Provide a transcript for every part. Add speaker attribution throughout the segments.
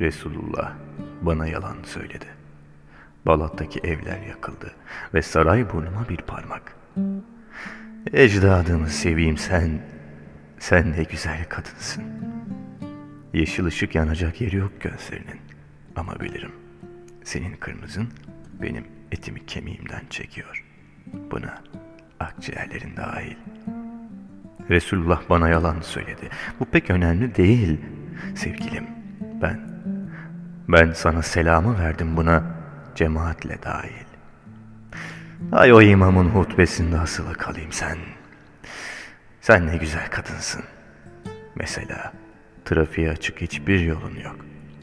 Speaker 1: Resulullah bana yalan söyledi. Balat'taki evler yakıldı ve saray burnuma bir parmak. Ecdadımı seveyim sen, sen ne güzel kadınsın. Yeşil ışık yanacak yeri yok gözlerinin. Ama bilirim, senin kırmızın benim etimi kemiğimden çekiyor. Buna akciğerlerin dahil. Resulullah bana yalan söyledi. Bu pek önemli değil. Sevgilim, ben, ben sana selamı verdim buna cemaatle dahil. Ay o imamın hutbesinde asılı kalayım sen. Sen ne güzel kadınsın. Mesela trafiğe açık hiçbir yolun yok.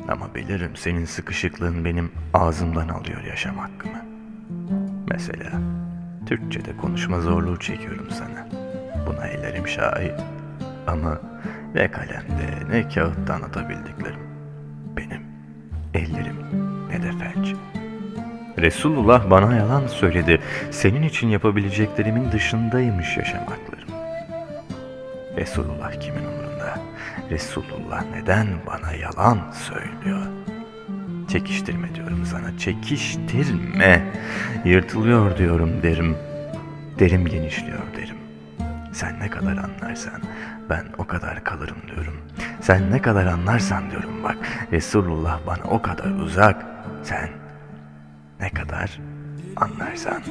Speaker 1: Ama bilirim senin sıkışıklığın benim ağzımdan alıyor yaşam hakkımı. Mesela Türkçe'de konuşma zorluğu çekiyorum sana. Buna ellerim şahit. Ama ne kalemde ne kağıtta anlatabildiklerim. Benim ellerim ne de felç. Resulullah bana yalan söyledi. Senin için yapabileceklerimin dışındaymış yaşamaklarım. Resulullah kimin umurunda? Resulullah neden bana yalan söylüyor? Çekiştirme diyorum sana, çekiştirme. Yırtılıyor diyorum derim. Derim genişliyor derim. Sen ne kadar anlarsan ben o kadar kalırım diyorum. Sen ne kadar anlarsan diyorum bak. Resulullah bana o kadar uzak. Sen ne kadar anlarsan.